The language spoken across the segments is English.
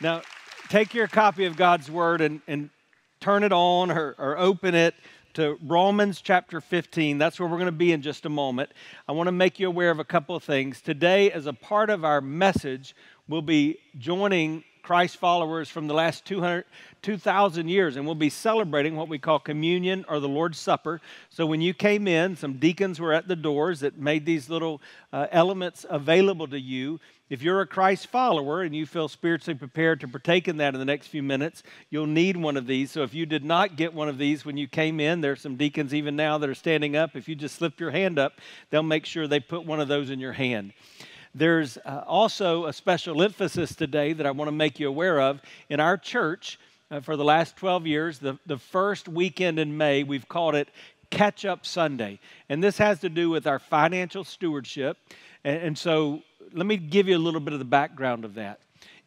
Now, take your copy of God's Word and, and turn it on or, or open it to Romans chapter 15. That's where we're going to be in just a moment. I want to make you aware of a couple of things. Today, as a part of our message, we'll be joining Christ followers from the last 200, 2,000 years, and we'll be celebrating what we call communion or the Lord's Supper. So when you came in, some deacons were at the doors that made these little uh, elements available to you. If you're a Christ follower and you feel spiritually prepared to partake in that in the next few minutes, you'll need one of these. So if you did not get one of these when you came in, there's some deacons even now that are standing up. If you just slip your hand up, they'll make sure they put one of those in your hand. There's uh, also a special emphasis today that I want to make you aware of. In our church, uh, for the last 12 years, the, the first weekend in May, we've called it Catch Up Sunday. And this has to do with our financial stewardship. And, and so let me give you a little bit of the background of that.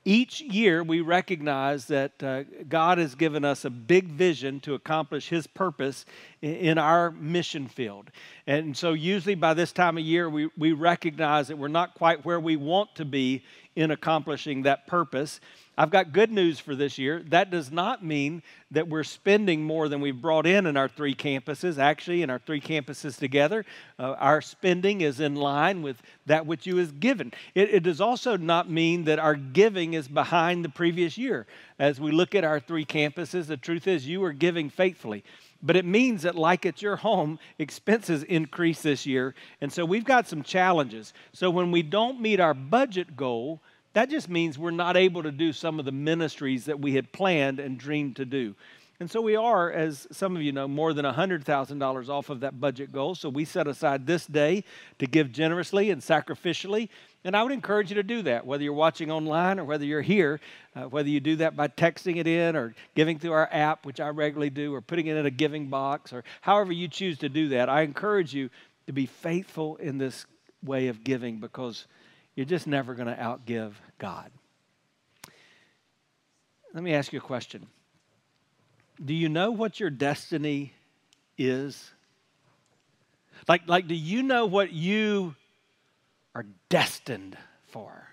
Each year, we recognize that uh, God has given us a big vision to accomplish His purpose in, in our mission field. And so, usually by this time of year, we, we recognize that we're not quite where we want to be in accomplishing that purpose. I've got good news for this year. That does not mean that we're spending more than we've brought in in our three campuses. Actually, in our three campuses together, uh, our spending is in line with that which you is given. It, it does also not mean that our giving is behind the previous year. As we look at our three campuses, the truth is you are giving faithfully but it means that like at your home expenses increase this year and so we've got some challenges so when we don't meet our budget goal that just means we're not able to do some of the ministries that we had planned and dreamed to do. And so we are, as some of you know, more than $100,000 off of that budget goal. So we set aside this day to give generously and sacrificially. And I would encourage you to do that, whether you're watching online or whether you're here, uh, whether you do that by texting it in or giving through our app, which I regularly do, or putting it in a giving box, or however you choose to do that. I encourage you to be faithful in this way of giving because you're just never going to outgive God. Let me ask you a question. Do you know what your destiny is? Like, like do you know what you are destined for?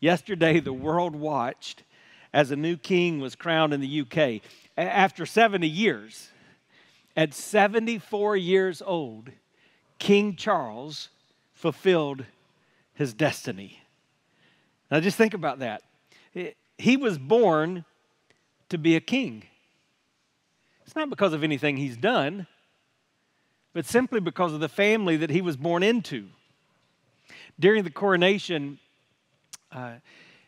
Yesterday, the world watched as a new king was crowned in the UK. After 70 years, at 74 years old, King Charles fulfilled his destiny. Now, just think about that. He was born to be a king. It's not because of anything he's done, but simply because of the family that he was born into. During the coronation, uh,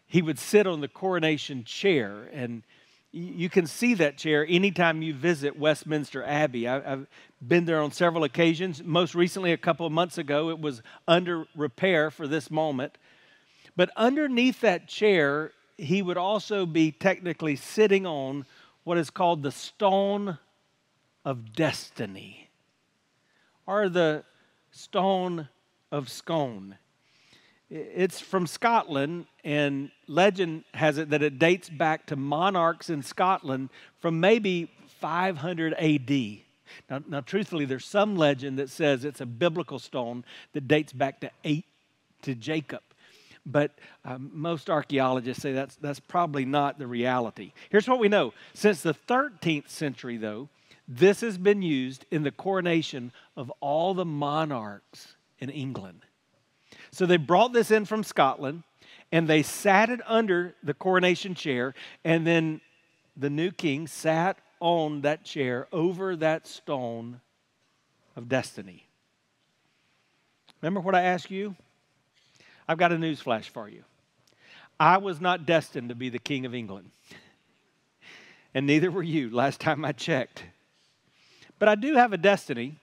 he would sit on the coronation chair, and you can see that chair anytime you visit Westminster Abbey. I, have been there on several occasions. Most recently, a couple of months ago, it was under repair for this moment. But underneath that chair, he would also be technically sitting on what is called the stone of destiny, or the stone of scone. It's from Scotland, and legend has it that it dates back to monarchs in Scotland from maybe 500 AD. Now, now, truthfully, there's some legend that says it's a biblical stone that dates back to eight to Jacob. But um, most archaeologists say that's, that's probably not the reality. Here's what we know since the 13th century, though, this has been used in the coronation of all the monarchs in England. So they brought this in from Scotland and they sat it under the coronation chair, and then the new king sat on that chair over that stone of destiny. Remember what I asked you? I've got a news flash for you. I was not destined to be the king of England. And neither were you last time I checked. But I do have a destiny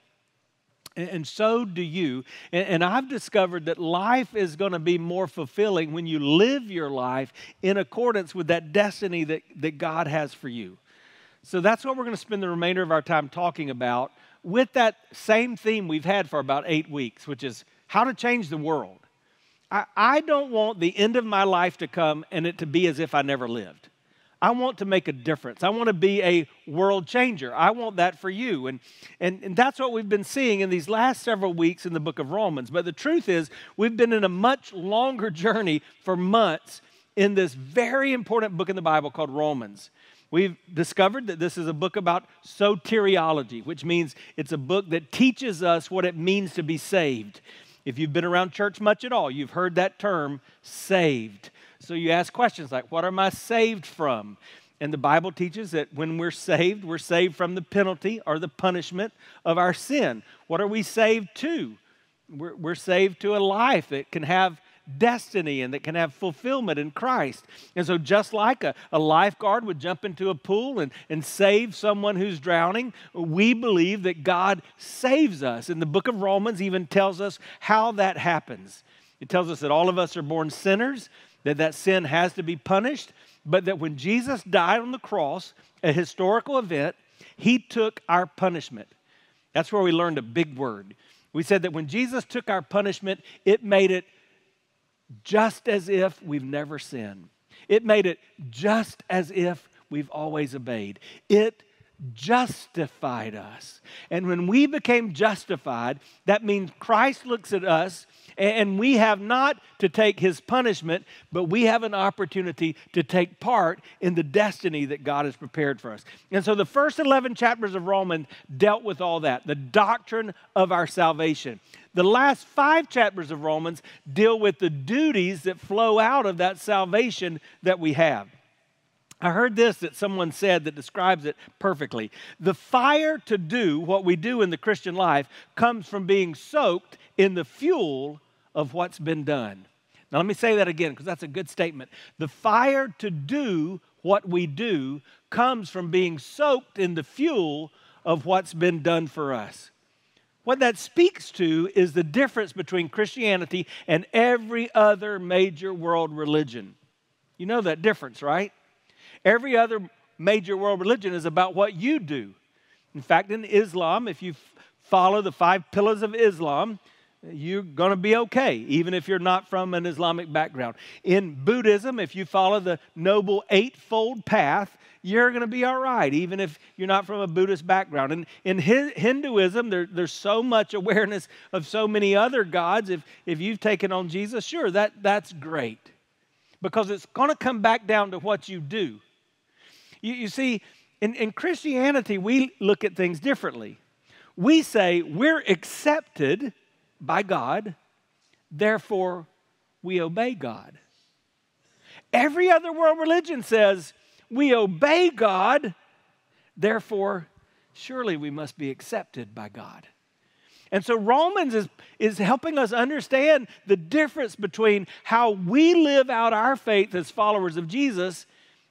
and so do you. And I've discovered that life is going to be more fulfilling when you live your life in accordance with that destiny that, that God has for you. So that's what we're going to spend the remainder of our time talking about with that same theme we've had for about eight weeks, which is how to change the world. I, I don't want the end of my life to come and it to be as if I never lived. I want to make a difference. I want to be a world changer. I want that for you. And, and, and that's what we've been seeing in these last several weeks in the book of Romans. But the truth is, we've been in a much longer journey for months in this very important book in the Bible called Romans. We've discovered that this is a book about soteriology, which means it's a book that teaches us what it means to be saved. If you've been around church much at all, you've heard that term saved. So you ask questions like, What am I saved from? And the Bible teaches that when we're saved, we're saved from the penalty or the punishment of our sin. What are we saved to? We're, we're saved to a life that can have destiny and that can have fulfillment in Christ. And so, just like a, a lifeguard would jump into a pool and, and save someone who's drowning, we believe that God saves us. And the book of Romans even tells us how that happens. It tells us that all of us are born sinners, that that sin has to be punished, but that when Jesus died on the cross, a historical event, he took our punishment. That's where we learned a big word. We said that when Jesus took our punishment, it made it just as if we've never sinned. It made it just as if we've always obeyed. It justified us. And when we became justified, that means Christ looks at us and we have not to take his punishment, but we have an opportunity to take part in the destiny that God has prepared for us. And so the first 11 chapters of Romans dealt with all that, the doctrine of our salvation. The last five chapters of Romans deal with the duties that flow out of that salvation that we have. I heard this that someone said that describes it perfectly. The fire to do what we do in the Christian life comes from being soaked in the fuel of what's been done. Now, let me say that again because that's a good statement. The fire to do what we do comes from being soaked in the fuel of what's been done for us. What that speaks to is the difference between Christianity and every other major world religion. You know that difference, right? Every other major world religion is about what you do. In fact, in Islam, if you follow the five pillars of Islam, you're going to be okay, even if you're not from an Islamic background. In Buddhism, if you follow the Noble Eightfold Path, you're going to be all right, even if you're not from a Buddhist background. And in Hinduism, there, there's so much awareness of so many other gods. If, if you've taken on Jesus, sure, that, that's great. Because it's going to come back down to what you do. You, you see, in, in Christianity, we look at things differently. We say we're accepted by God, therefore we obey God. Every other world religion says we obey God, therefore surely we must be accepted by God. And so Romans is, is helping us understand the difference between how we live out our faith as followers of Jesus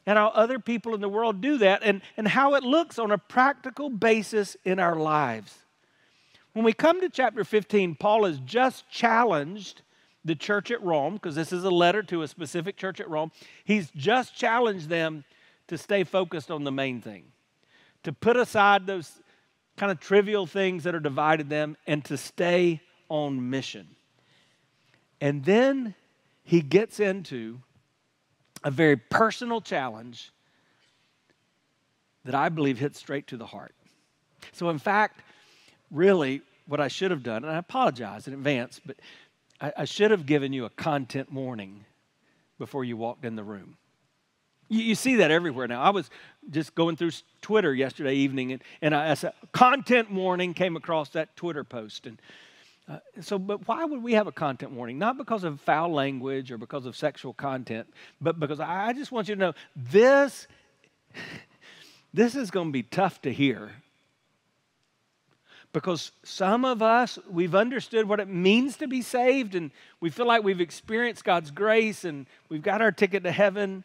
and how other people in the world do that and, and how it looks on a practical basis in our lives. When we come to chapter 15, Paul has just challenged the church at Rome, because this is a letter to a specific church at Rome. He's just challenged them to stay focused on the main thing, to put aside those kind of trivial things that are divided them, and to stay on mission. And then he gets into a very personal challenge that I believe hits straight to the heart. So, in fact, really, what I should have done, and I apologize in advance, but I, I should have given you a content warning before you walked in the room. You, you, see that everywhere now. I was just going through Twitter yesterday evening, and, and I, a content warning came across that Twitter post. And uh, so, but why would we have a content warning? Not because of foul language or because of sexual content, but because I, I just want you to know this, this is going to be tough to hear because some of us, we've understood what it means to be saved and we feel like we've experienced God's grace and we've got our ticket to heaven.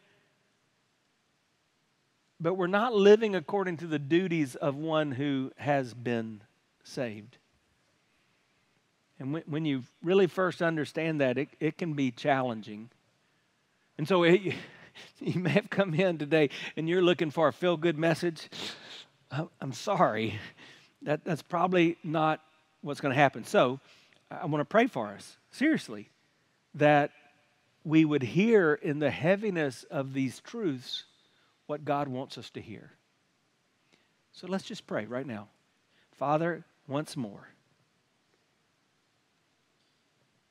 But we're not living according to the duties of one who has been saved. And when, when you really first understand that, it, it can be challenging. And so it, you may have come in today and you're looking for a feel good message. I'm sorry that, that's probably not what's going to happen. So I want to pray for us, seriously, that we would hear in the heaviness of these truths what God wants us to hear. So let's just pray right now. Father, once more,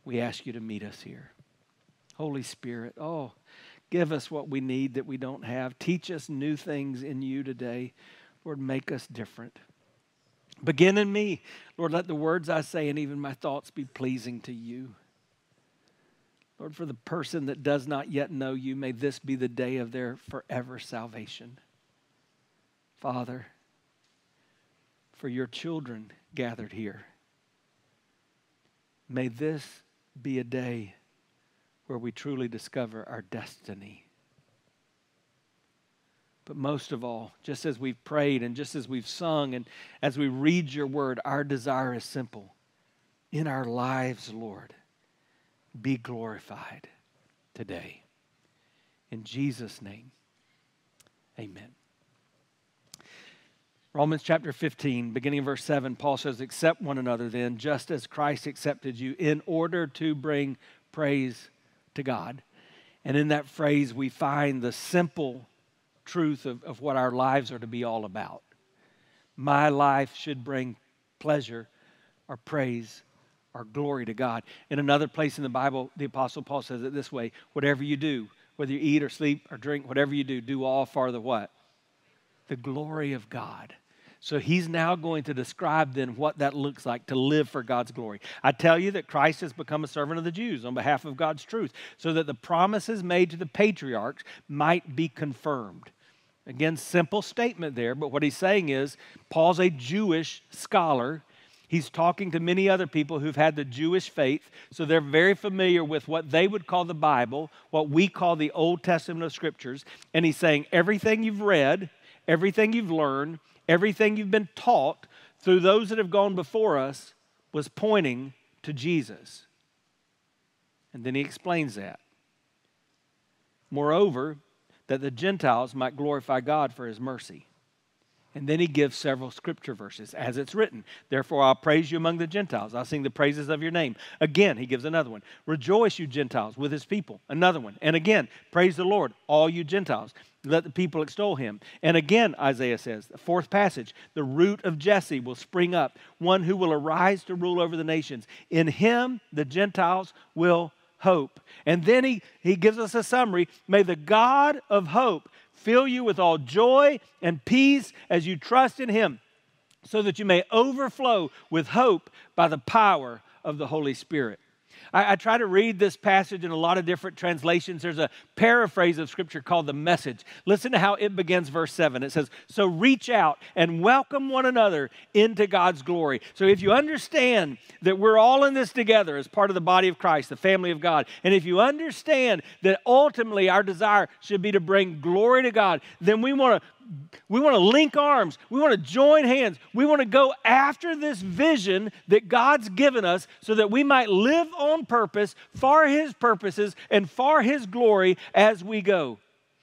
we ask you to meet us here. Holy Spirit, oh, Give us what we need that we don't have. Teach us new things in you today. Lord, make us different. Begin in me. Lord, let the words I say and even my thoughts be pleasing to you. Lord, for the person that does not yet know you, may this be the day of their forever salvation. Father, for your children gathered here, may this be a day where we truly discover our destiny. But most of all, just as we've prayed and just as we've sung and as we read your word, our desire is simple. In our lives, Lord, be glorified today. In Jesus' name, amen. Romans chapter 15, beginning of verse 7, Paul says, Accept one another then, just as Christ accepted you, in order to bring praise to God. And in that phrase, we find the simple truth of, of what our lives are to be all about. My life should bring pleasure or praise or glory to God. In another place in the Bible, the Apostle Paul says it this way whatever you do, whether you eat or sleep or drink, whatever you do, do all for the what? The glory of God. So he's now going to describe then what that looks like to live for God's glory. I tell you that Christ has become a servant of the Jews on behalf of God's truth, so that the promises made to the patriarchs might be confirmed. Again, simple statement there, but what he's saying is Paul's a Jewish scholar. He's talking to many other people who've had the Jewish faith, so they're very familiar with what they would call the Bible, what we call the Old Testament of Scriptures. And he's saying everything you've read, everything you've learned, Everything you've been taught through those that have gone before us was pointing to Jesus. And then he explains that. Moreover, that the Gentiles might glorify God for his mercy. And then he gives several scripture verses as it's written. Therefore, I'll praise you among the Gentiles. I'll sing the praises of your name. Again, he gives another one. Rejoice, you Gentiles, with his people. Another one. And again, praise the Lord, all you Gentiles. Let the people extol him. And again, Isaiah says, the fourth passage, the root of Jesse will spring up, one who will arise to rule over the nations. In him, the Gentiles will hope. And then he, he gives us a summary. May the God of hope fill you with all joy and peace as you trust in Him, so that you may overflow with hope by the power of the Holy Spirit. I, I, try to read this passage in a lot of different translations. There's a paraphrase of scripture called the message. Listen to how it begins, verse 7. It says, So reach out and welcome one another into God's glory. So if you understand that we're all in this together as part of the body of Christ, the family of God, and if you understand that ultimately our desire should be to bring glory to God, then we want to we want to link arms. We want to join hands. We want to go after this vision that God's given us so that we might live on purpose for His purposes and for His glory as we go.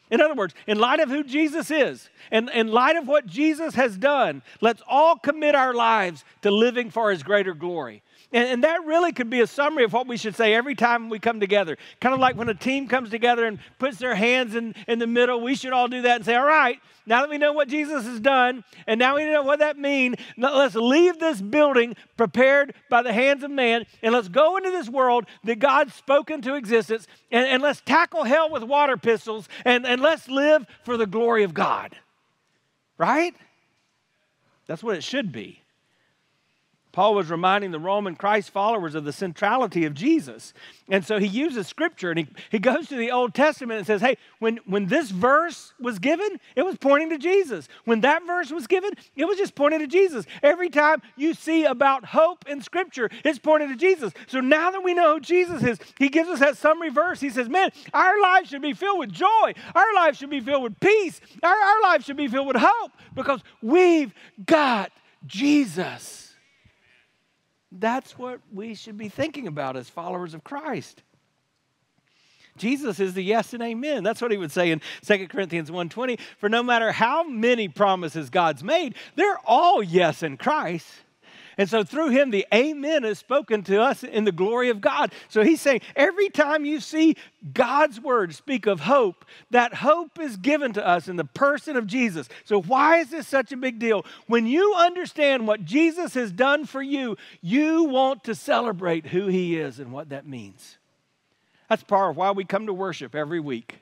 In other words, in light of who Jesus is and in light of what Jesus has done, let's all commit our lives to living for His greater glory. And, and, that really could be a summary of what we should say every time we come together. Kind of like when a team comes together and puts their hands in, in the middle, we should all do that and say, All right, now that we know what Jesus has done, and now we know what that means, let's leave this building prepared by the hands of man, and let's go into this world that God's spoken to existence, and, and let's tackle hell with water pistols, and, and let's live for the glory of God. Right? That's what it should be. Paul was reminding the Roman Christ followers of the centrality of Jesus. And so he uses scripture and he, he goes to the Old Testament and says, Hey, when, when this verse was given, it was pointing to Jesus. When that verse was given, it was just pointing to Jesus. Every time you see about hope in scripture, it's pointing to Jesus. So now that we know who Jesus is, he gives us that summary verse. He says, Man, our lives should be filled with joy. Our lives should be filled with peace. Our, our lives should be filled with hope because we've got Jesus. That's what we should be thinking about as followers of Christ. Jesus is the yes and amen. That's what he would say in 2 Corinthians 1:20. For no matter how many promises God's made, they're all yes in Christ. And so through him, the amen is spoken to us in the glory of God. So he's saying every time you see God's word speak of hope, that hope is given to us in the person of Jesus. So why is this such a big deal? When you understand what Jesus has done for you, you want to celebrate who he is and what that means. That's part of why we come to worship every week.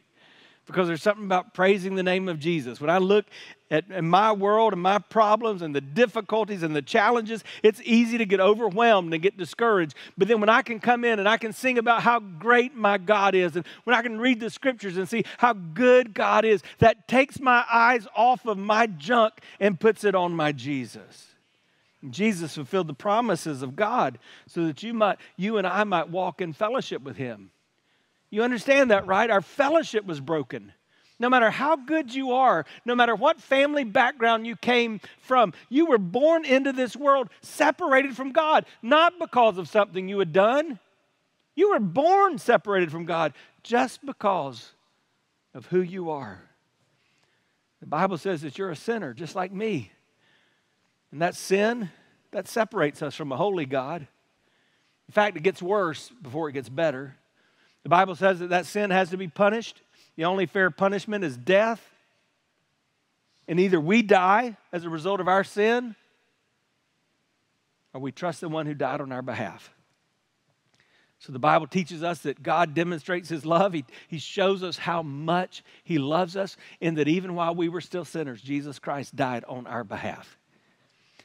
Because there's something about praising the name of Jesus. When I look at, at, my world and my problems and the difficulties and the challenges, it's easy to get overwhelmed and get discouraged. But then when I can come in and I can sing about how great my God is, and when I can read the scriptures and see how good God is, that takes my eyes off of my junk and puts it on my Jesus. Jesus fulfilled the promises of God so that you might you and I might walk in fellowship with him. You understand that, right? Our fellowship was broken. No matter how good you are, no matter what family background you came from, you were born into this world separated from God, not because of something you had done. You were born separated from God just because of who you are. The Bible says that you're a sinner, just like me. And that sin, that separates us from a holy God. In fact, it gets worse before it gets better. The Bible says that that sin has to be punished. The only fair punishment is death. And either we die as a result of our sin, or we trust the one who died on our behalf. So the Bible teaches us that God demonstrates his love. He, he shows us how much he loves us, and that even while we were still sinners, Jesus Christ died on our behalf.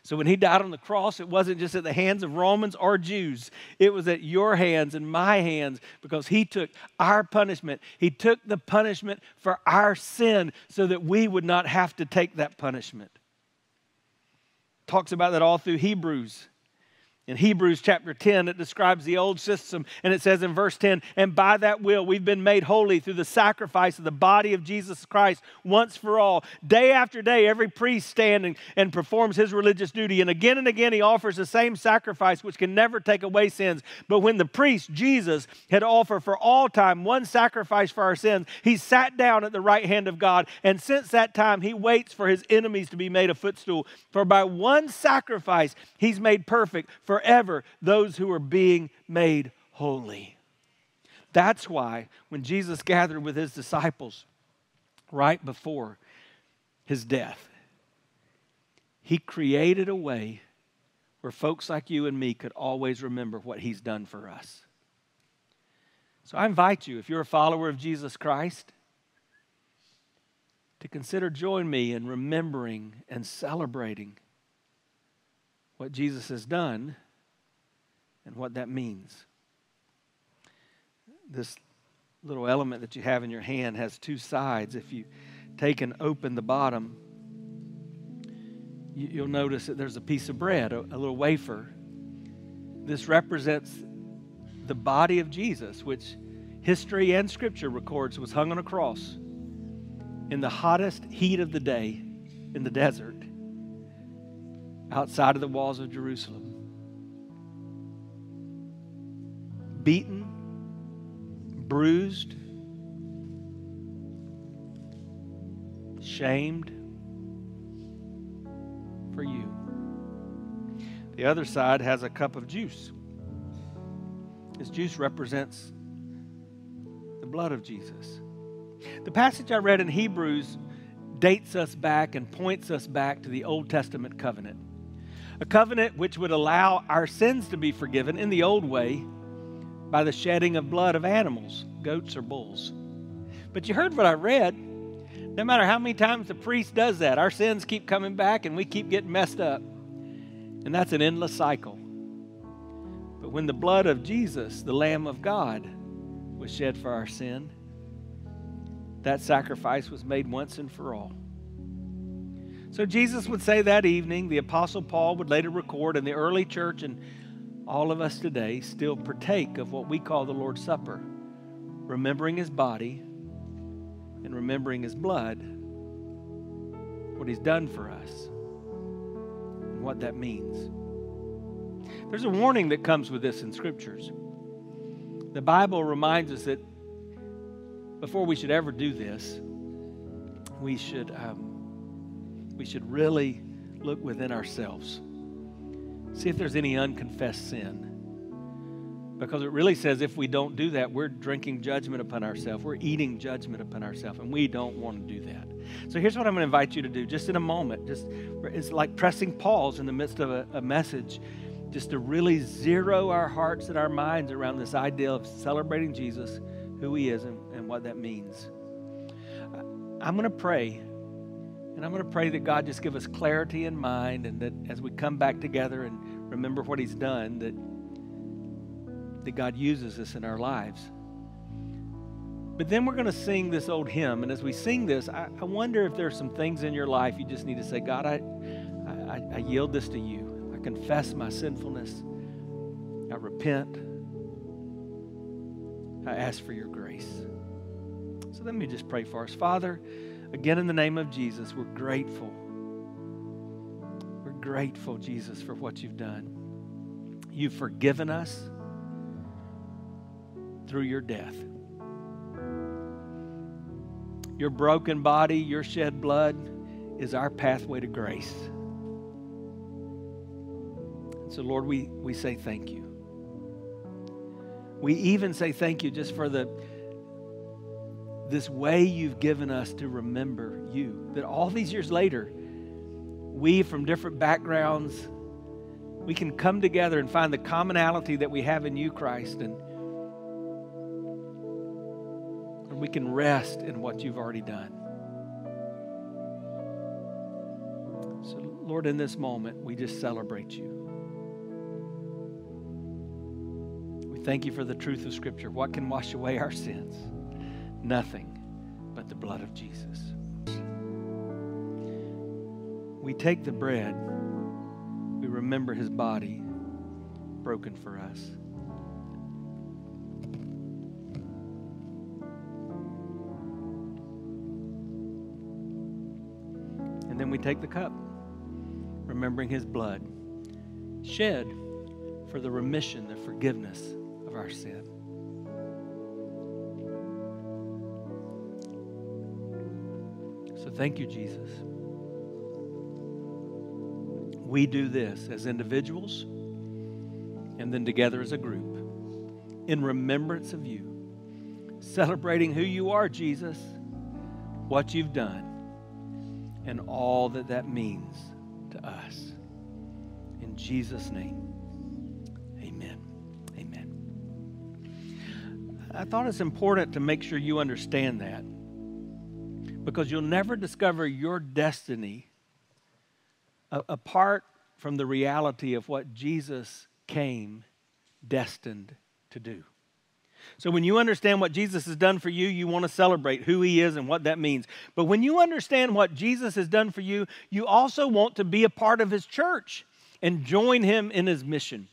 So when he died on the cross, it wasn't just at the hands of Romans or Jews, it was at your hands and my hands because he took our punishment. He took the punishment for our sin so that we would not have to take that punishment. Talks about that all through Hebrews. In Hebrews chapter 10, it describes the old system, and it says in verse 10 And by that will we've been made holy through the sacrifice of the body of Jesus Christ once for all. Day after day, every priest stands and, and performs his religious duty, and again and again he offers the same sacrifice which can never take away sins. But when the priest, Jesus, had offered for all time one sacrifice for our sins, he sat down at the right hand of God, and since that time he waits for his enemies to be made a footstool. For by one sacrifice he's made perfect for forever those who are being made holy. That's why when Jesus gathered with his disciples right before his death, he created a way where folks like you and me could always remember what he's done for us. So I invite you, if you're a follower of Jesus Christ, to consider join me in remembering and celebrating what Jesus has done and what that means. This little element that you have in your hand has two sides. If you take and open the bottom, you'll notice that there's a piece of bread, a, little wafer. This represents the body of Jesus, which history and scripture records was hung on a cross in the hottest heat of the day in the desert outside of the walls of Jerusalem. Beaten, bruised, shamed for you. The other side has a cup of juice. This juice represents the blood of Jesus. The passage I read in Hebrews dates us back and points us back to the Old Testament covenant a covenant which would allow our sins to be forgiven in the old way by the shedding of blood of animals, goats or bulls. But you heard what I read. No matter how many times the priest does that, our sins keep coming back and we keep getting messed up. And that's an endless cycle. But when the blood of Jesus, the Lamb of God, was shed for our sin, that sacrifice was made once and for all. So Jesus would say that evening, the Apostle Paul would later record, in the early church and all of us today still partake of what we call the Lord's Supper, remembering his body and remembering his blood, what he's done for us, and what that means. There's a warning that comes with this in scriptures. The Bible reminds us that before we should ever do this, we should. Um, we should really look within ourselves. See if there's any unconfessed sin. Because it really says if we don't do that, we're drinking judgment upon ourselves. We're eating judgment upon ourselves, and we don't want to do that. So here's what I'm going to invite you to do just in a moment. Just it's like pressing pause in the midst of a, a message, just to really zero our hearts and our minds around this idea of celebrating Jesus, who he is, and, and what that means. I'm going to pray. And I'm going to pray that God just give us clarity in mind and that as we come back together and remember what He's done, that, that God uses us in our lives. But then we're going to sing this old hymn. And as we sing this, I, I wonder if there's some things in your life you just need to say, God, I, I, I yield this to you. I confess my sinfulness. I repent. I ask for your grace. So let me just pray for us. Father, again, in the name of Jesus, we're grateful. We're grateful, Jesus, for what you've done. You've forgiven us through your death. Your broken body, your shed blood is our pathway to grace. So, Lord, we, we say thank you. We even say thank you just for the this way you've given us to remember you. That all these years later, we from different backgrounds, we can come together and find the commonality that we have in you, Christ, and, and we can rest in what you've already done. So, Lord, in this moment, we just celebrate you. We thank you for the truth of Scripture. What can wash away our sins? Nothing but the blood of Jesus. We take the bread, we remember his body broken for us. And then we take the cup, remembering his blood shed for the remission, the forgiveness of our sin. So thank you, Jesus. We do this as individuals and then together as a group in remembrance of you, celebrating who you are, Jesus, what you've done, and all that that means to us. In Jesus' name. Amen. Amen. I thought it's important to make sure you understand that because you'll never discover your destiny apart from the reality of what Jesus came destined to do. So, when you understand what Jesus has done for you, you want to celebrate who he is and what that means. But when you understand what Jesus has done for you, you also want to be a part of his church and join him in his mission.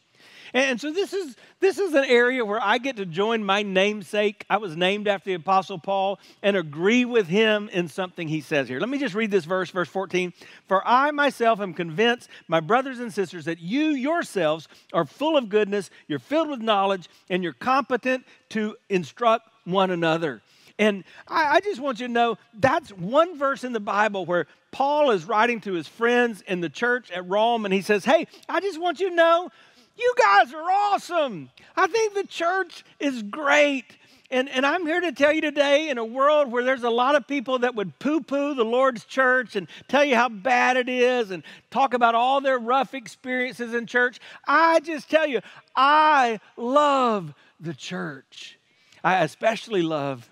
And so this is this is an area where I get to join my namesake. I was named after the apostle Paul and agree with him in something he says here. Let me just read this verse verse 14. For I myself am convinced, my brothers and sisters, that you yourselves are full of goodness, you're filled with knowledge, and you're competent to instruct one another. And I, I, just want you to know that's one verse in the Bible where Paul is writing to his friends in the church at Rome, and he says, Hey, I just want you to know you guys are awesome. I think the church is great. And, and I'm here to tell you today, in a world where there's a lot of people that would poo poo the Lord's church and tell you how bad it is and talk about all their rough experiences in church, I just tell you, I love the church. I especially love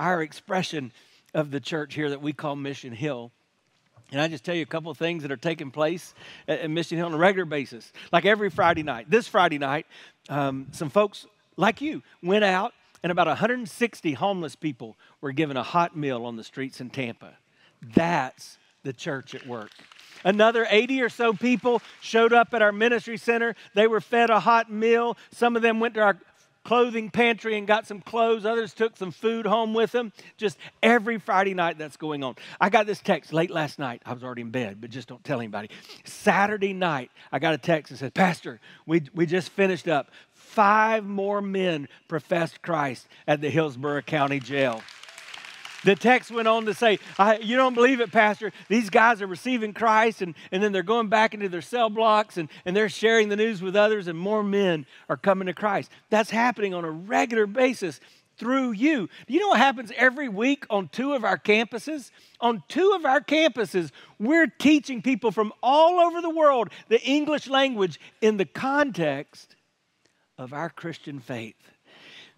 our expression of the church here that we call Mission Hill. And I just tell you a couple of things that are taking place at, at Mission Hill on a regular basis. Like every Friday night, this Friday night, um, some folks like you went out, and about 160 homeless people were given a hot meal on the streets in Tampa. That's the church at work. Another 80 or so people showed up at our ministry center. They were fed a hot meal. Some of them went to our clothing pantry and got some clothes. Others took some food home with them. Just every Friday night that's going on. I got this text late last night. I was already in bed, but just don't tell anybody. Saturday night, I got a text that said, Pastor, we, we just finished up. Five more men professed Christ at the Hillsborough County Jail. The text went on to say, You don't believe it, Pastor. These guys are receiving Christ, and, and then they're going back into their cell blocks and, and they're sharing the news with others, and more men are coming to Christ. That's happening on a regular basis through you. You know what happens every week on two of our campuses? On two of our campuses, we're teaching people from all over the world the English language in the context of our Christian faith.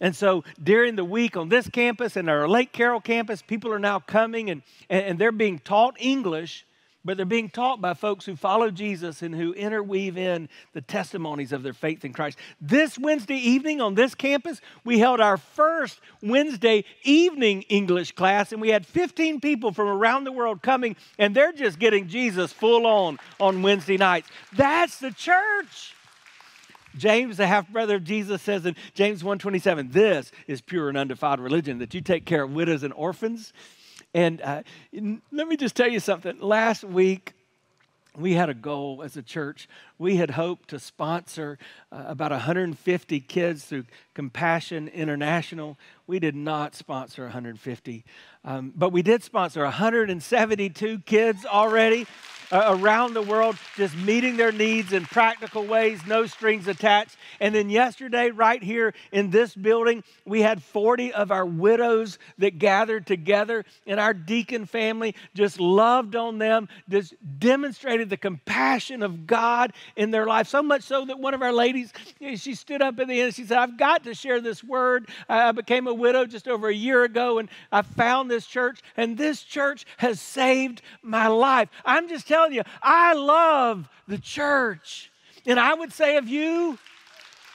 And so during the week on this campus and our Lake Carroll campus, people are now coming and, and they're being taught English, but they're being taught by folks who follow Jesus and who interweave in the testimonies of their faith in Christ. This Wednesday evening on this campus, we held our first Wednesday evening English class, and we had 15 people from around the world coming, and they're just getting Jesus full on on Wednesday nights. That's the church. James, the half brother of Jesus, says in James 1:27, "This is pure and undefiled religion that you take care of widows and orphans." And uh, let me just tell you something. Last week, we had a goal as a church. We had hoped to sponsor uh, about 150 kids through Compassion International. We did not sponsor 150, um, but we did sponsor 172 kids already uh, around the world, just meeting their needs in practical ways, no strings attached. And then yesterday, right here in this building, we had 40 of our widows that gathered together, and our deacon family just loved on them, just demonstrated the compassion of God in their life. So much so that one of our ladies, eh, she stood up at the end and she said, I've got to share this word. I became a widow just over a year ago, and I found this church, and this church has saved my life. I'm just telling you, I love the church. And I would say of you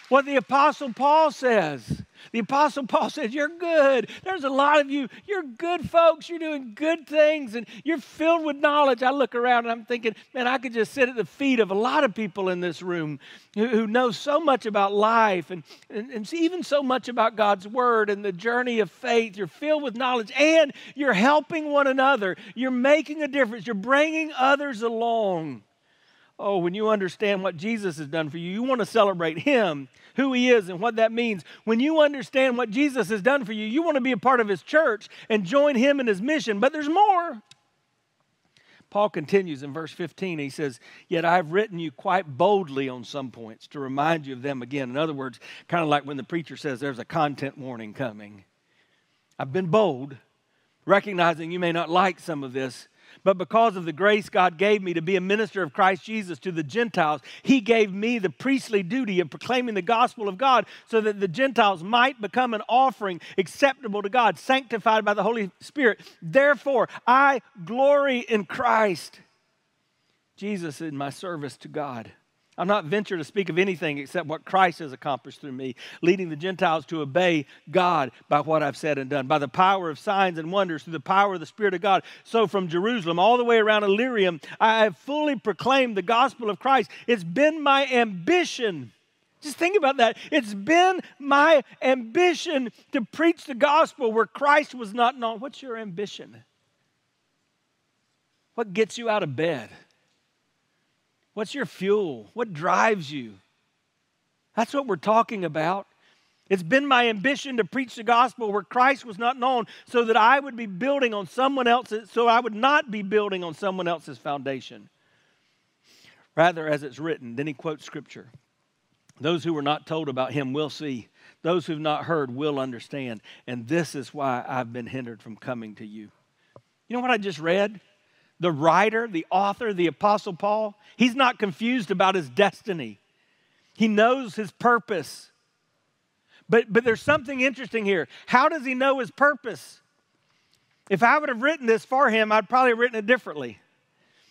what the Apostle Paul says. The Apostle Paul says, You're good. There's a lot of you. You're good folks. You're doing good things and you're filled with knowledge. I look around and I'm thinking, Man, I could just sit at the feet of a lot of people in this room who, who know so much about life and, and, and even so much about God's Word and the journey of faith. You're filled with knowledge and you're helping one another. You're making a difference. You're bringing others along. Oh, when you understand what Jesus has done for you, you want to celebrate Him who he is and what that means. When you understand what Jesus has done for you, you want to be a part of his church and join him in his mission. But there's more. Paul continues in verse 15. He says, Yet I've written you quite boldly on some points to remind you of them again. In other words, kind of like when the preacher says there's a content warning coming. I've been bold, recognizing you may not like some of this, but because of the grace God gave me to be a minister of Christ Jesus to the Gentiles, He gave me the priestly duty of proclaiming the gospel of God so that the Gentiles might become an offering acceptable to God, sanctified by the Holy Spirit. Therefore, I glory in Christ. Jesus in my service to God. I'm not venture to speak of anything except what Christ has accomplished through me, leading the Gentiles to obey God by what I've said and done, by the power of signs and wonders, through the power of the Spirit of God. So from Jerusalem all the way around Illyrium, I have fully proclaimed the gospel of Christ. It's been my ambition. Just think about that. It's been my ambition to preach the gospel where Christ was not known. What's your ambition? What gets you out of bed? What's your fuel? What drives you? That's what we're talking about. It's been my ambition to preach the gospel where Christ was not known so that I would be building on someone else's, so I would not be building on someone else's foundation. Rather, as it's written, then he quotes scripture. Those who were not told about him will see. Those who've not heard will understand. And this is why I've been hindered from coming to you. You know what I just read? The writer, the author, the Apostle Paul, he's not confused about his destiny. He knows his purpose. But, but there's something interesting here. How does he know his purpose? If I would have written this for him, I'd probably have written it differently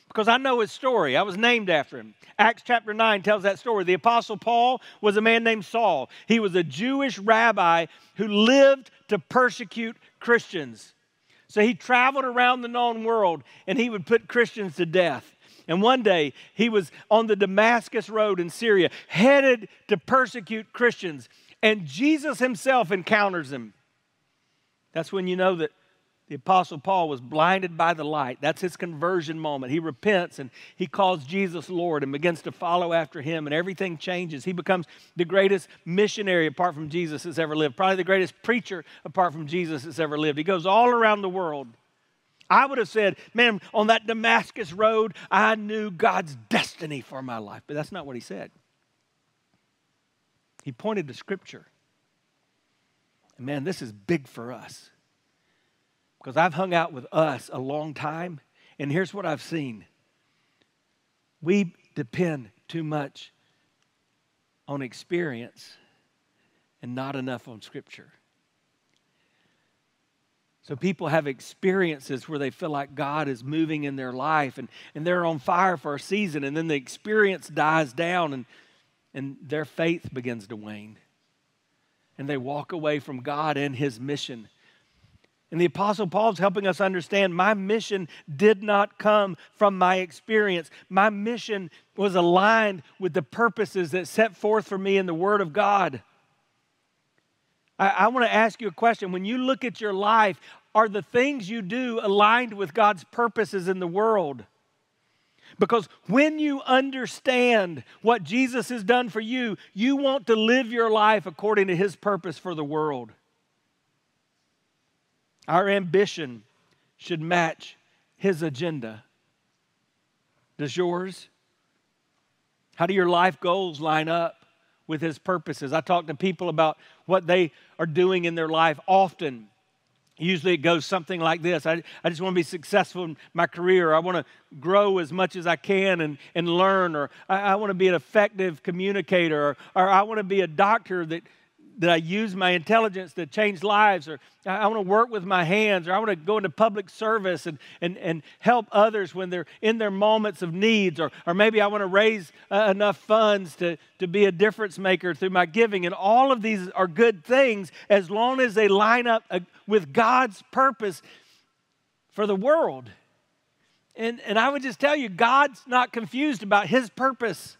because I know his story. I was named after him. Acts chapter 9 tells that story. The Apostle Paul was a man named Saul, he was a Jewish rabbi who lived to persecute Christians. So he traveled around the known world and he would put Christians to death. And one day he was on the Damascus Road in Syria, headed to persecute Christians. And Jesus himself encounters him. That's when you know that the Apostle Paul was blinded by the light. That's his conversion moment. He repents and he calls Jesus Lord and begins to follow after him, and everything changes. He becomes the greatest missionary apart from Jesus that's ever lived, probably the greatest preacher apart from Jesus that's ever lived. He goes all around the world. I would have said, man, on that Damascus road, I knew God's destiny for my life. But that's not what he said. He pointed to Scripture. And man, this is big for us because I've hung out with us a long time, and here's what I've seen we depend too much on experience and not enough on Scripture. So people have experiences where they feel like God is moving in their life and, and they're on fire for a season, and then the experience dies down and, and their faith begins to wane. And they walk away from God and His mission. And the Apostle Paul's helping us understand my mission did not come from my experience. My mission was aligned with the purposes that set forth for me in the Word of God. I, I want to ask you a question. When you look at your life, are the things you do aligned with God's purposes in the world? Because when you understand what Jesus has done for you, you want to live your life according to His purpose for the world. Our ambition should match His agenda. Does yours? How do your life goals line up with His purposes? I talk to people about what they are doing in their life often. Usually it goes something like this I, I just want to be successful in my career. I want to grow as much as I can and, and learn, or I, I want to be an effective communicator, or, or I want to be a doctor that that I use my intelligence to change lives, or I want to work with my hands, or I want to go into public service and, and, and help others when they're in their moments of needs, or, or maybe I want to raise uh, enough funds to, to be a difference maker through my giving. And all of these are good things as long as they line up uh, with God's purpose for the world. And, and I would just tell you, God's not confused about His purpose.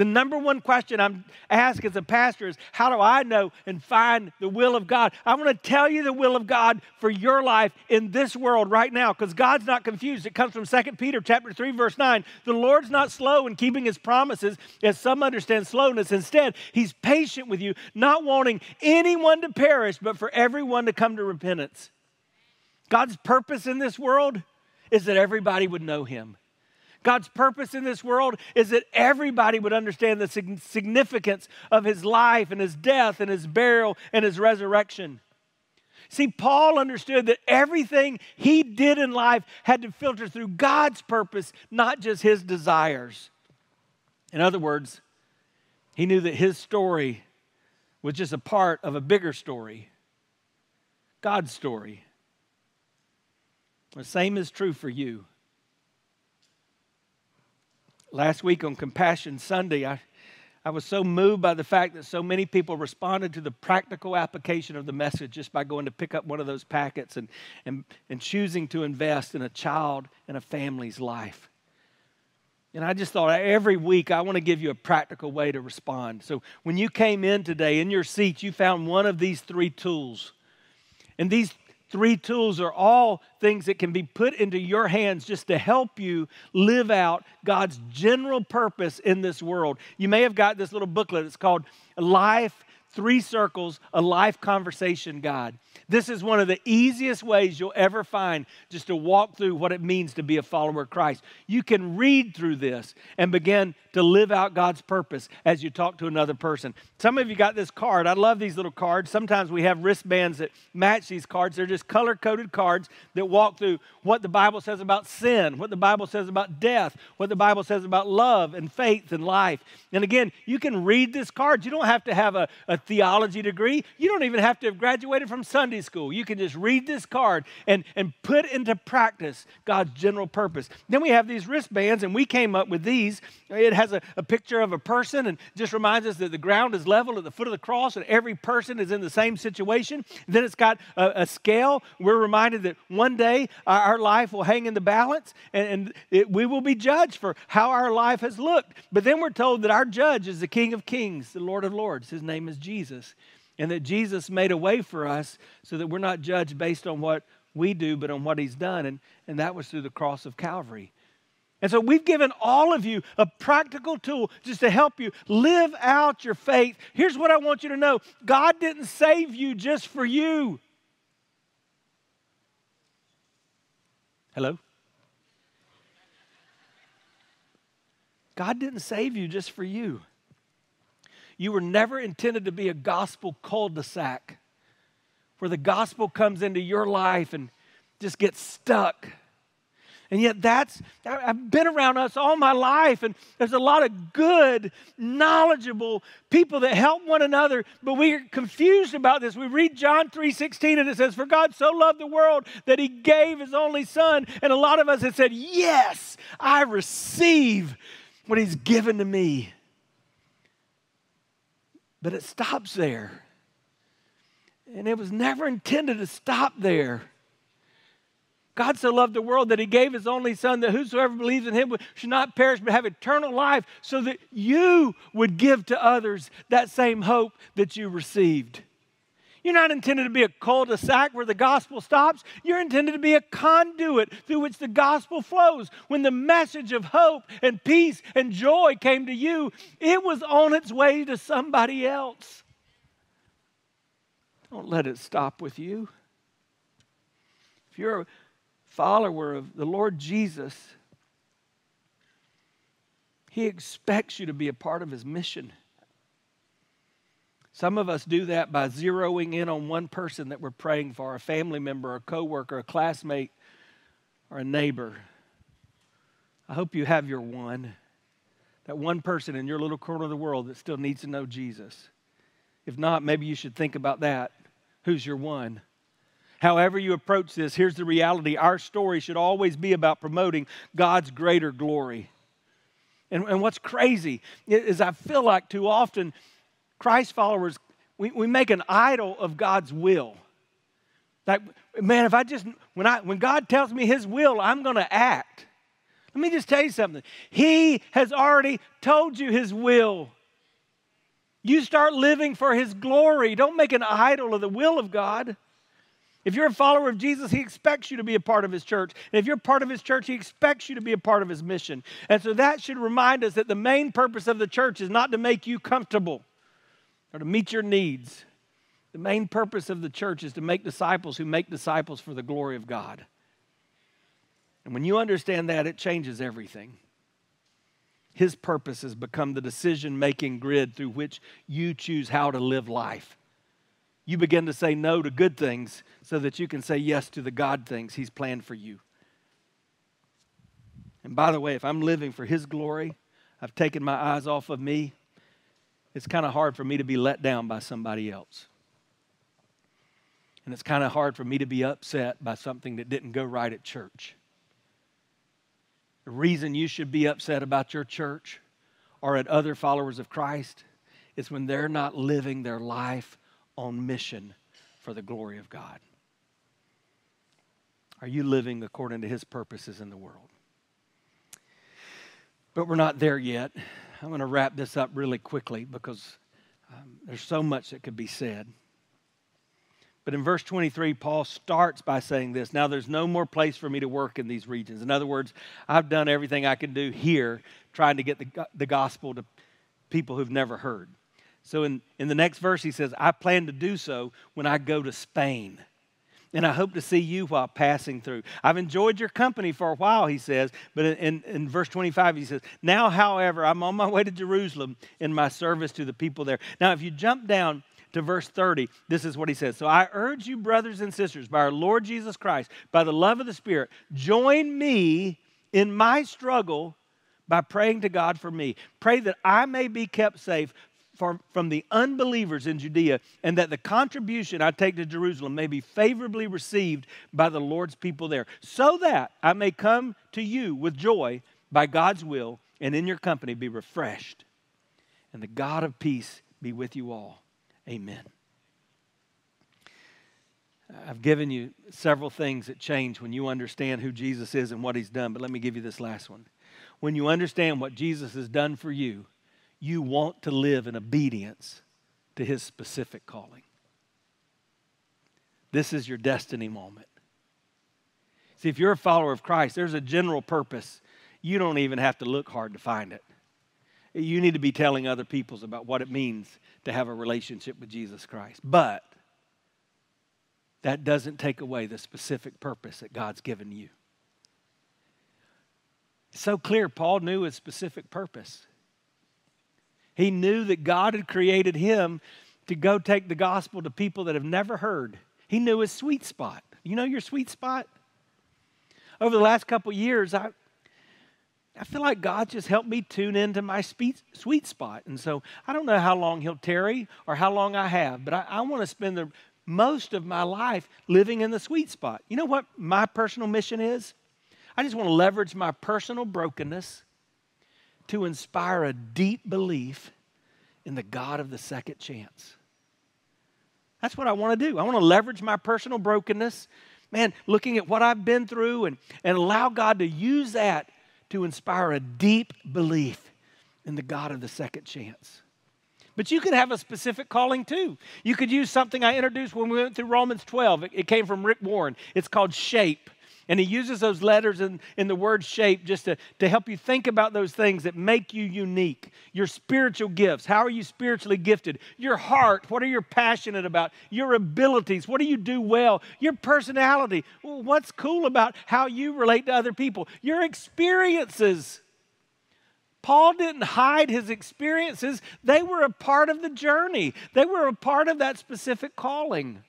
The number one question I'm asked as a pastor is how do I know and find the will of God? I'm going to tell you the will of God for your life in this world right now because God's not confused. It comes from 2 Peter chapter 3 verse 9. The Lord's not slow in keeping his promises as some understand slowness. Instead, he's patient with you, not wanting anyone to perish but for everyone to come to repentance. God's purpose in this world is that everybody would know him. God's purpose in this world is that everybody would understand the significance of his life and his death and his burial and his resurrection. See, Paul understood that everything he did in life had to filter through God's purpose, not just his desires. In other words, he knew that his story was just a part of a bigger story God's story. The same is true for you. Last week on Compassion Sunday, I, I was so moved by the fact that so many people responded to the practical application of the message just by going to pick up one of those packets and, and, and choosing to invest in a child and a family's life. And I just thought every week I want to give you a practical way to respond. So when you came in today in your seat, you found one of these three tools. And these three tools are all things that can be put into your hands just to help you live out God's general purpose in this world. You may have got this little booklet. It's called Life Three Circles, a Life Conversation Guide. This is one of the easiest ways you'll ever find just to walk through what it means to be a follower of Christ. You can read through this and begin to live out God's purpose as you talk to another person. Some of you got this card. I love these little cards. Sometimes we have wristbands that match these cards. They're just color coded cards that walk through what the Bible says about sin, what the Bible says about death, what the Bible says about love and faith and life. And again, you can read this card. You don't have to have a, a theology degree, you don't even have to have graduated from Sunday school. You can just read this card and, and put into practice God's general purpose. Then we have these wristbands, and we came up with these. It has a, a picture of a person and just reminds us that the ground is level at the foot of the cross and every person is in the same situation. Then it's got a, a scale. We're reminded that one day our, our life will hang in the balance and, and it, we will be judged for how our life has looked. But then we're told that our judge is the King of Kings, the Lord of Lords. His name is Jesus. Jesus and that Jesus made a way for us so that we're not judged based on what we do, but on what He's done. And, and that was through the cross of Calvary. And so we've given all of you a practical tool just to help you live out your faith. Here's what I want you to know God didn't save you just for you. Hello? God didn't save you just for you. You were never intended to be a gospel cul de sac where the gospel comes into your life and just gets stuck And yet, that's, I've been around us all my life, and there's a lot of good, knowledgeable people that help one another, but we're confused about this. We read John 3 16, and it says, For God so loved the world that he gave his only son. And a lot of us have said, Yes, I receive what he's given to me. But it stops there. And it was never intended to stop there. God so loved the world that he gave his only son that whosoever believes in him should not perish but have eternal life so that you would give to others that same hope that you received. You're not intended to be a cul-de-sac where the gospel stops. You're intended to be a conduit through which the gospel flows. When the message of hope and peace and joy came to you, it was on its way to somebody else. Don't let it stop with you. If you're a follower of the Lord Jesus, He expects you to be a part of His mission. Some of us do that by zeroing in on one person that we're praying for a family member, a coworker, a classmate, or a neighbor. I hope you have your one. That one person in your little corner of the world that still needs to know Jesus. If not, maybe you should think about that. Who's your one? However, you approach this, here's the reality our story should always be about promoting God's greater glory. And, and what's crazy is I feel like too often Christ followers, we, we make an idol of God's will. Like, man, if I just, when, I, when God tells me His will, I'm going to act. Let me just tell you something. He has already told you His will. You start living for His glory. Don't make an idol of the will of God. If you're a follower of Jesus, He expects you to be a part of His church. And if you're part of His church, He expects you to be a part of His mission. And so that should remind us that the main purpose of the church is not to make you comfortable or to meet your needs. The main purpose of the church is to make disciples who make disciples for the glory of God. And when you understand that, it changes everything. His purpose has become the decision making grid through which you choose how to live life you begin to say no to good things so that you can say yes to the God things He's planned for you. And by the way, if I'm living for His glory, I've taken my eyes off of me, it's kind of hard for me to be let down by somebody else. And it's kind of hard for me to be upset by something that didn't go right at church. The reason you should be upset about your church or at other followers of Christ is when they're not living their life on mission for the glory of God? Are you living according to His purposes in the world? But we're not there yet. I'm going to wrap this up really quickly because um, there's so much that could be said. But in verse 23, Paul starts by saying this Now there's no more place for me to work in these regions. In other words, I've done everything I can do here trying to get the, the gospel to people who've never heard. So in, in the next verse, he says, I plan to do so when I go to Spain. And I hope to see you while passing through. I've enjoyed your company for a while, he says. But in, in, verse 25, he says, Now, however, I'm on my way to Jerusalem in my service to the people there. Now, if you jump down to verse 30, this is what he says. So I urge you, brothers and sisters, by our Lord Jesus Christ, by the love of the Spirit, join me in my struggle by praying to God for me. Pray that I may be kept safe from, the unbelievers in Judea, and that the contribution I take to Jerusalem may be favorably received by the Lord's people there, so that I may come to you with joy by God's will, and in your company be refreshed. And the God of peace be with you all. Amen. I've given you several things that change when you understand who Jesus is and what he's done, but let me give you this last one. When you understand what Jesus has done for you, you want to live in obedience to his specific calling. This is your destiny moment. See, if you're a follower of Christ, there's a general purpose. You don't even have to look hard to find it. You need to be telling other peoples about what it means to have a relationship with Jesus Christ. But that doesn't take away the specific purpose that God's given you. It's so clear, Paul knew his specific purpose. He knew that God had created him to go take the gospel to people that have never heard. He knew his sweet spot. You know your sweet spot? over the last couple years, I, I feel like God just helped me tune into my sweet, sweet spot. And so I don't know how long He'll tarry or how long I have, but I, I want to spend the most of my life living in the sweet spot. You know what my personal mission is? I just want to leverage my personal brokenness to inspire a deep belief in the God of the second chance. That's what I want to do. I want to leverage my personal brokenness, man, looking at what I've been through and, and allow God to use that to inspire a deep belief in the God of the second chance. But you could have a specific calling too. You could use something I introduced when we went through Romans 12. It, it came from Rick Warren. It's called shape. And he uses those letters in, in the word shape just to, to help you think about those things that make you unique. Your spiritual gifts. How are you spiritually gifted? Your heart. What are you passionate about? Your abilities. What do you do well? Your personality. What's cool about how you relate to other people? Your experiences. Paul didn't hide his experiences, they were a part of the journey, they were a part of that specific calling.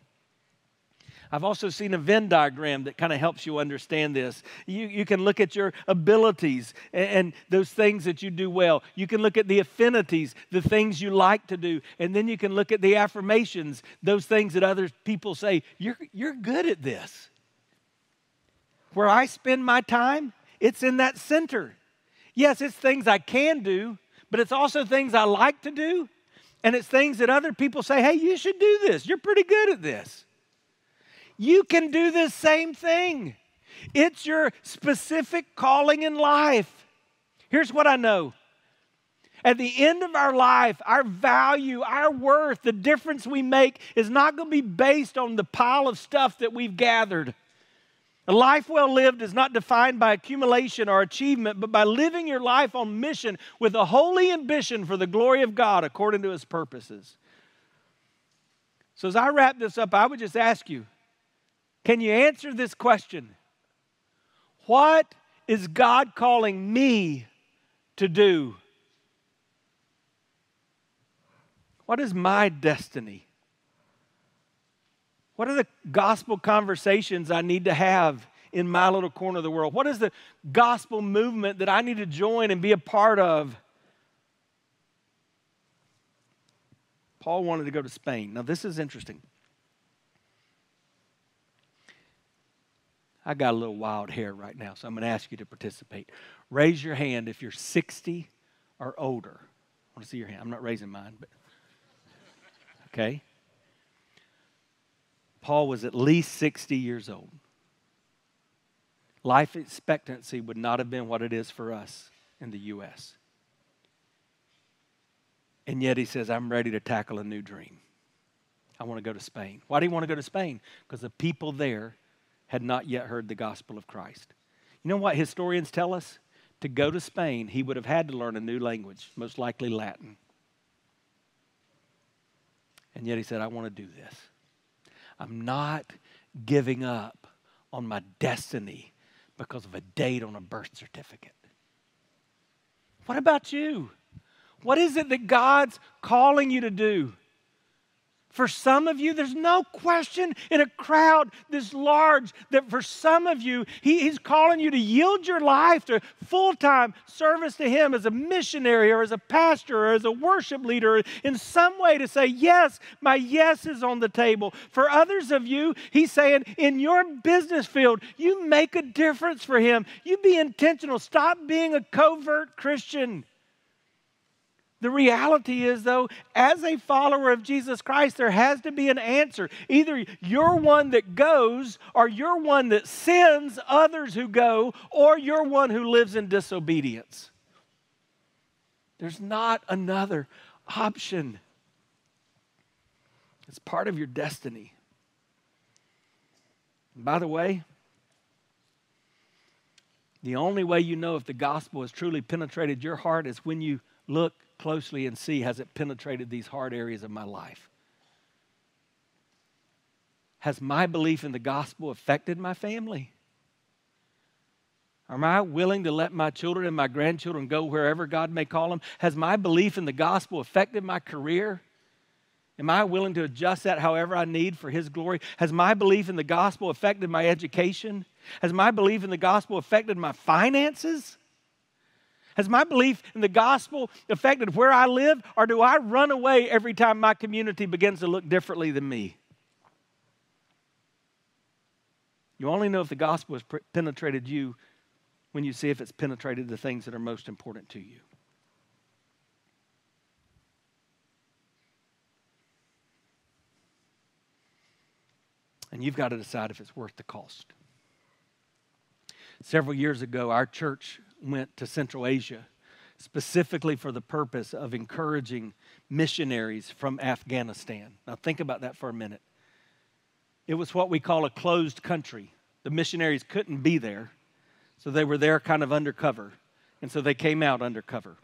I've also seen a Venn diagram that kind of helps you understand this. You, you can look at your abilities and, and, those things that you do well. You can look at the affinities, the things you like to do. And then you can look at the affirmations, those things that other people say, you're, you're good at this. Where I spend my time, it's in that center. Yes, it's things I can do, but it's also things I like to do. And it's things that other people say, hey, you should do this. You're pretty good at this. You can do the same thing. It's your specific calling in life. Here's what I know. At the end of our life, our value, our worth, the difference we make is not going to be based on the pile of stuff that we've gathered. A life well lived is not defined by accumulation or achievement, but by living your life on mission with a holy ambition for the glory of God according to his purposes. So, as I wrap this up, I would just ask you can you answer this question? What is God calling me to do? What is my destiny? What are the gospel conversations I need to have in my little corner of the world? What is the gospel movement that I need to join and be a part of? Paul wanted to go to Spain. Now, this is interesting. I got a little wild hair right now, so I'm going to ask you to participate. Raise your hand if you're 60 or older. I want to see your hand. I'm not raising mine, but okay. Paul was at least 60 years old. Life expectancy would not have been what it is for us in the U.S. And yet he says, I'm ready to tackle a new dream. I want to go to Spain. Why do you want to go to Spain? Because the people there had not yet heard the gospel of Christ. You know what historians tell us? To go to Spain, he would have had to learn a new language, most likely Latin. And yet he said, I want to do this. I'm not giving up on my destiny because of a date on a birth certificate. What about you? What is it that God's calling you to do? For some of you, there's no question in a crowd this large that for some of you, he, He's calling you to yield your life to full time service to Him as a missionary or as a pastor or as a worship leader, in some way to say, Yes, my yes is on the table. For others of you, He's saying, In your business field, you make a difference for Him. You be intentional. Stop being a covert Christian. The reality is, though, as a follower of Jesus Christ, there has to be an answer. Either you're one that goes, or you're one that sends others who go, or you're one who lives in disobedience. There's not another option. It's part of your destiny. And by the way, the only way you know if the gospel has truly penetrated your heart is when you look closely and see has it penetrated these hard areas of my life? Has my belief in the gospel affected my family? Am I willing to let my children and my grandchildren go wherever God may call them? Has my belief in the gospel affected my career? Am I willing to adjust that however I need for His glory? Has my belief in the gospel affected my education? Has my belief in the gospel affected my finances? Has my belief in the gospel affected where I live, or do I run away every time my community begins to look differently than me? You only know if the gospel has penetrated you when you see if it's penetrated the things that are most important to you. And you've got to decide if it's worth the cost. Several years ago, our church went to Central Asia specifically for the purpose of encouraging missionaries from Afghanistan. Now, think about that for a minute. It was what we call a closed country. The missionaries couldn't be there, so they were there kind of undercover, and so they came out undercover.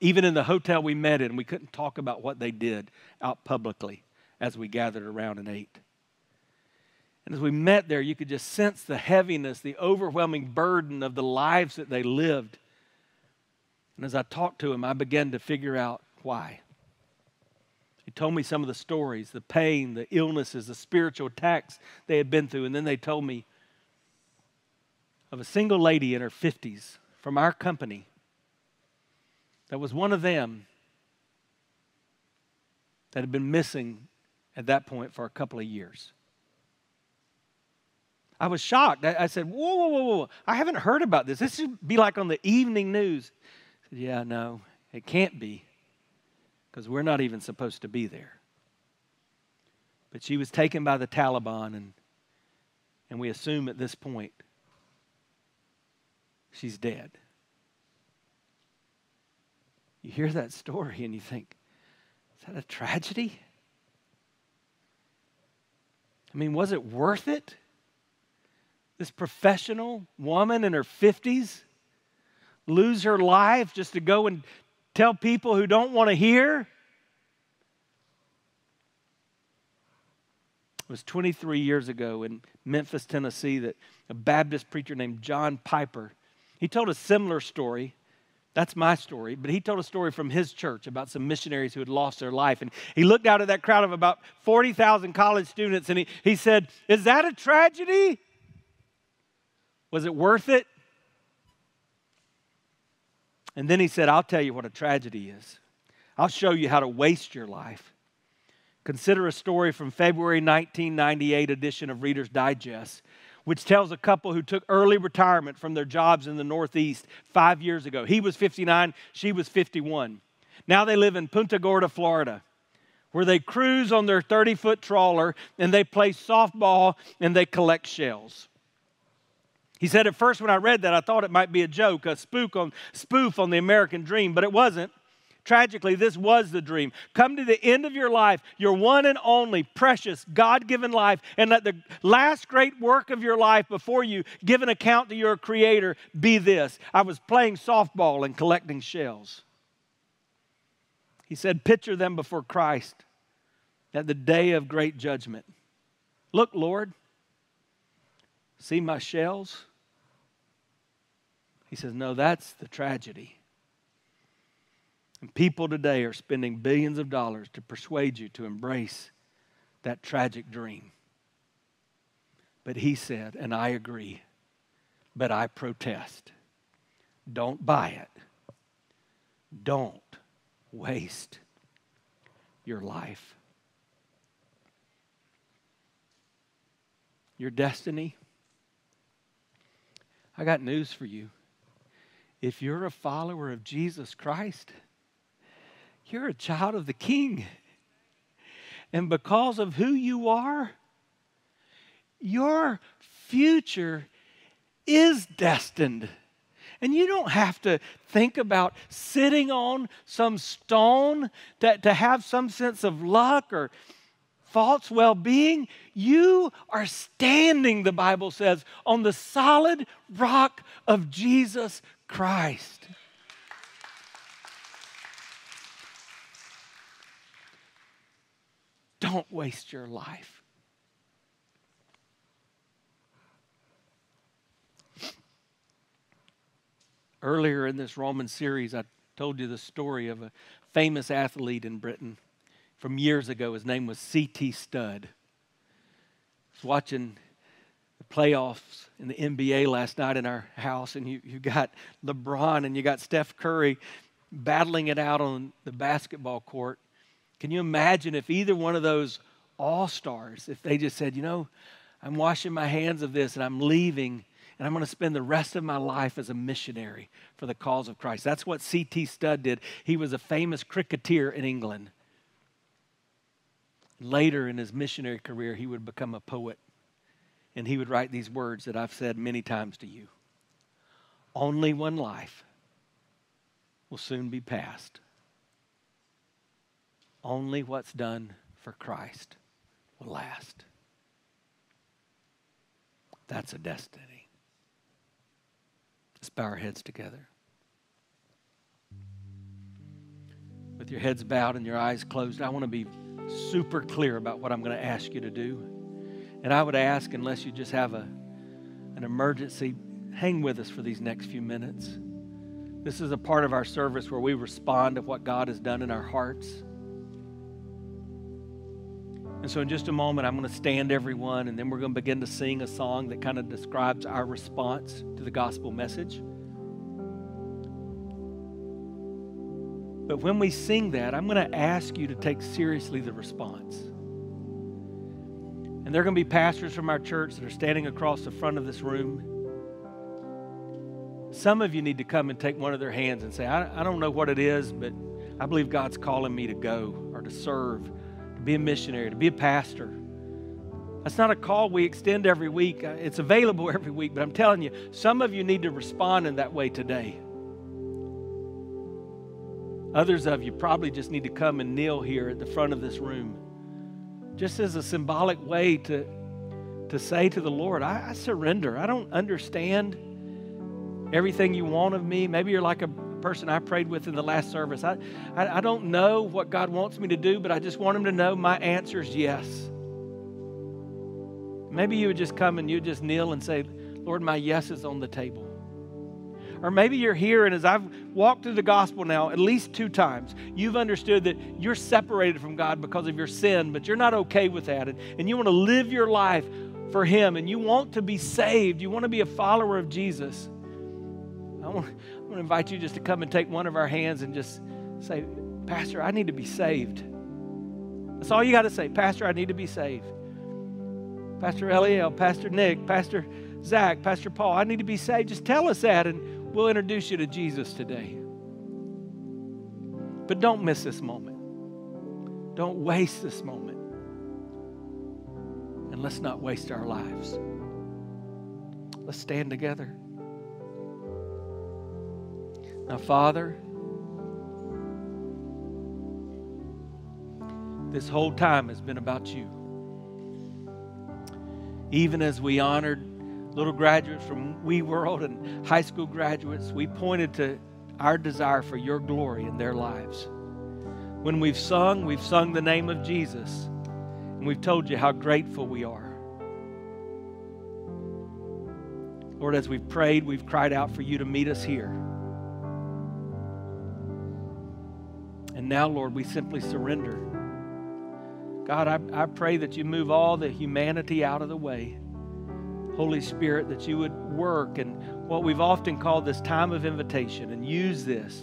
Even in the hotel we met in, we couldn't talk about what they did out publicly as we gathered around and ate. And as we met there, you could just sense the heaviness, the overwhelming burden of the lives that they lived. And as I talked to him, I began to figure out why. He told me some of the stories, the pain, the illnesses, the spiritual attacks they had been through. And then they told me of a single lady in her 50s from our company that was one of them that had been missing at that point for a couple of years. I was shocked. I, said, whoa, whoa, whoa, whoa. I haven't heard about this. This should be like on the evening news. Said, yeah, no, it can't be because we're not even supposed to be there. But she was taken by the Taliban, and, and we assume at this point she's dead. You hear that story and you think, is that a tragedy? I mean, was it worth it? This professional woman in her 50s lose her life just to go and tell people who don't want to hear? It was 23 years ago in Memphis, Tennessee, that a Baptist preacher named John Piper, he told a similar story. That's my story, but he told a story from his church about some missionaries who had lost their life. And he looked out at that crowd of about 40,000 college students and he, he said, Is that a tragedy? Was it worth it? And then he said, I'll tell you what a tragedy is. I'll show you how to waste your life. Consider a story from February 1998 edition of Reader's Digest, which tells a couple who took early retirement from their jobs in the Northeast five years ago. He was 59, she was 51. Now they live in Punta Gorda, Florida, where they cruise on their 30 foot trawler and they play softball and they collect shells. He said at first when I read that, I thought it might be a joke, a spook on, spoof on the American dream, but it wasn't. Tragically, this was the dream. Come to the end of your life, your one and only precious God given life, and let the last great work of your life before you give an account to your Creator be this I was playing softball and collecting shells. He said, Picture them before Christ at the day of great judgment. Look, Lord, see my shells? He says, No, that's the tragedy. And people today are spending billions of dollars to persuade you to embrace that tragic dream. But he said, and I agree, but I protest. Don't buy it. Don't waste your life. Your destiny. I got news for you if you're a follower of Jesus Christ, you're a child of the King. And because of who you are, your future is destined. And you don't have to think about sitting on some stone to, to have some sense of luck or false well being. You are standing, the Bible says, on the solid rock of Jesus Christ. Don't waste your life. Earlier in this Roman series, I told you the story of a famous athlete in Britain from years ago. His name was C.T. Studd. I was watching the playoffs in the NBA last night in our house, and you, you got LeBron and you got Steph Curry battling it out on the basketball court. Can you imagine if either one of those all stars, if they just said, you know, I'm washing my hands of this and I'm leaving and I'm going to spend the rest of my life as a missionary for the cause of Christ. That's what C.T. Studd did. He was a famous cricketer in England. Later in his missionary career, he would become a poet and he would write these words that I've said many times to you Only one life will soon be past. Only what's done for Christ will last. That's a destiny. Let's bow our heads together. With your heads bowed and your eyes closed, I want to be super clear about what I'm going to ask you to do. And I would ask, unless you just have a, an emergency, hang with us for these next few minutes. This is a part of our service where we respond to what God has done in our hearts. And so, in just a moment, I'm going to stand everyone, and then we're going to begin to sing a song that kind of describes our response to the gospel message. But when we sing that, I'm going to ask you to take seriously the response. There are going to be pastors from our church that are standing across the front of this room. Some of you need to come and take one of their hands and say, I, I don't know what it is, but I believe God's calling me to go or to serve to be a missionary, to be a pastor. That's not a call we extend every week. Uh, it's available every week, but I'm telling you, some of you need to respond in that way today. Others of you probably just need to come and kneel here at the front of this room, just as a symbolic way to, to say to the Lord, I, I surrender. I don't understand everything you want of me. Maybe you're like a person I prayed with in the last service. I, I, I don't know what God wants me to do, but I just want Him to know my answer is yes. Maybe you would just come and you'd just kneel and say, Lord, my yes is on the table. Or maybe you're here, and as I've walked through the gospel now at least two times, you've understood that you're separated from God because of your sin, but you're not okay with that. And, and you want to live your life for Him, and you want to be saved. You want to be a follower of Jesus. I want, to invite you just to come and take one of our hands and just say, Pastor, I need to be saved. That's all you got to say. Pastor, I need to be saved. Pastor Eliel, Pastor Nick, Pastor Zach, Pastor Paul, I need to be saved. Just tell us that and we'll introduce you to Jesus today. But don't miss this moment. Don't waste this moment. And let's not waste our lives. Let's stand together. Now, Father, this whole time has been about you. Even as we honored little graduates from We World and high school graduates, we pointed to our desire for your glory in their lives. When we've sung, we've sung the name of Jesus, and we've told you how grateful we are. Lord, as we've prayed, we've cried out for you to meet us here. And now, Lord, we simply surrender. God, I, I pray that you move all the humanity out of the way. Holy Spirit, that you would work in what we've often called this time of invitation and use this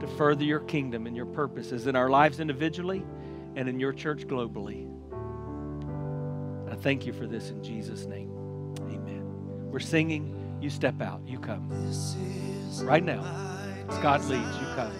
to further your kingdom and your purposes in our lives individually and in your church globally. I thank you for this in Jesus' name. Amen. We're singing. You step out. You come. Right now. God leads, you come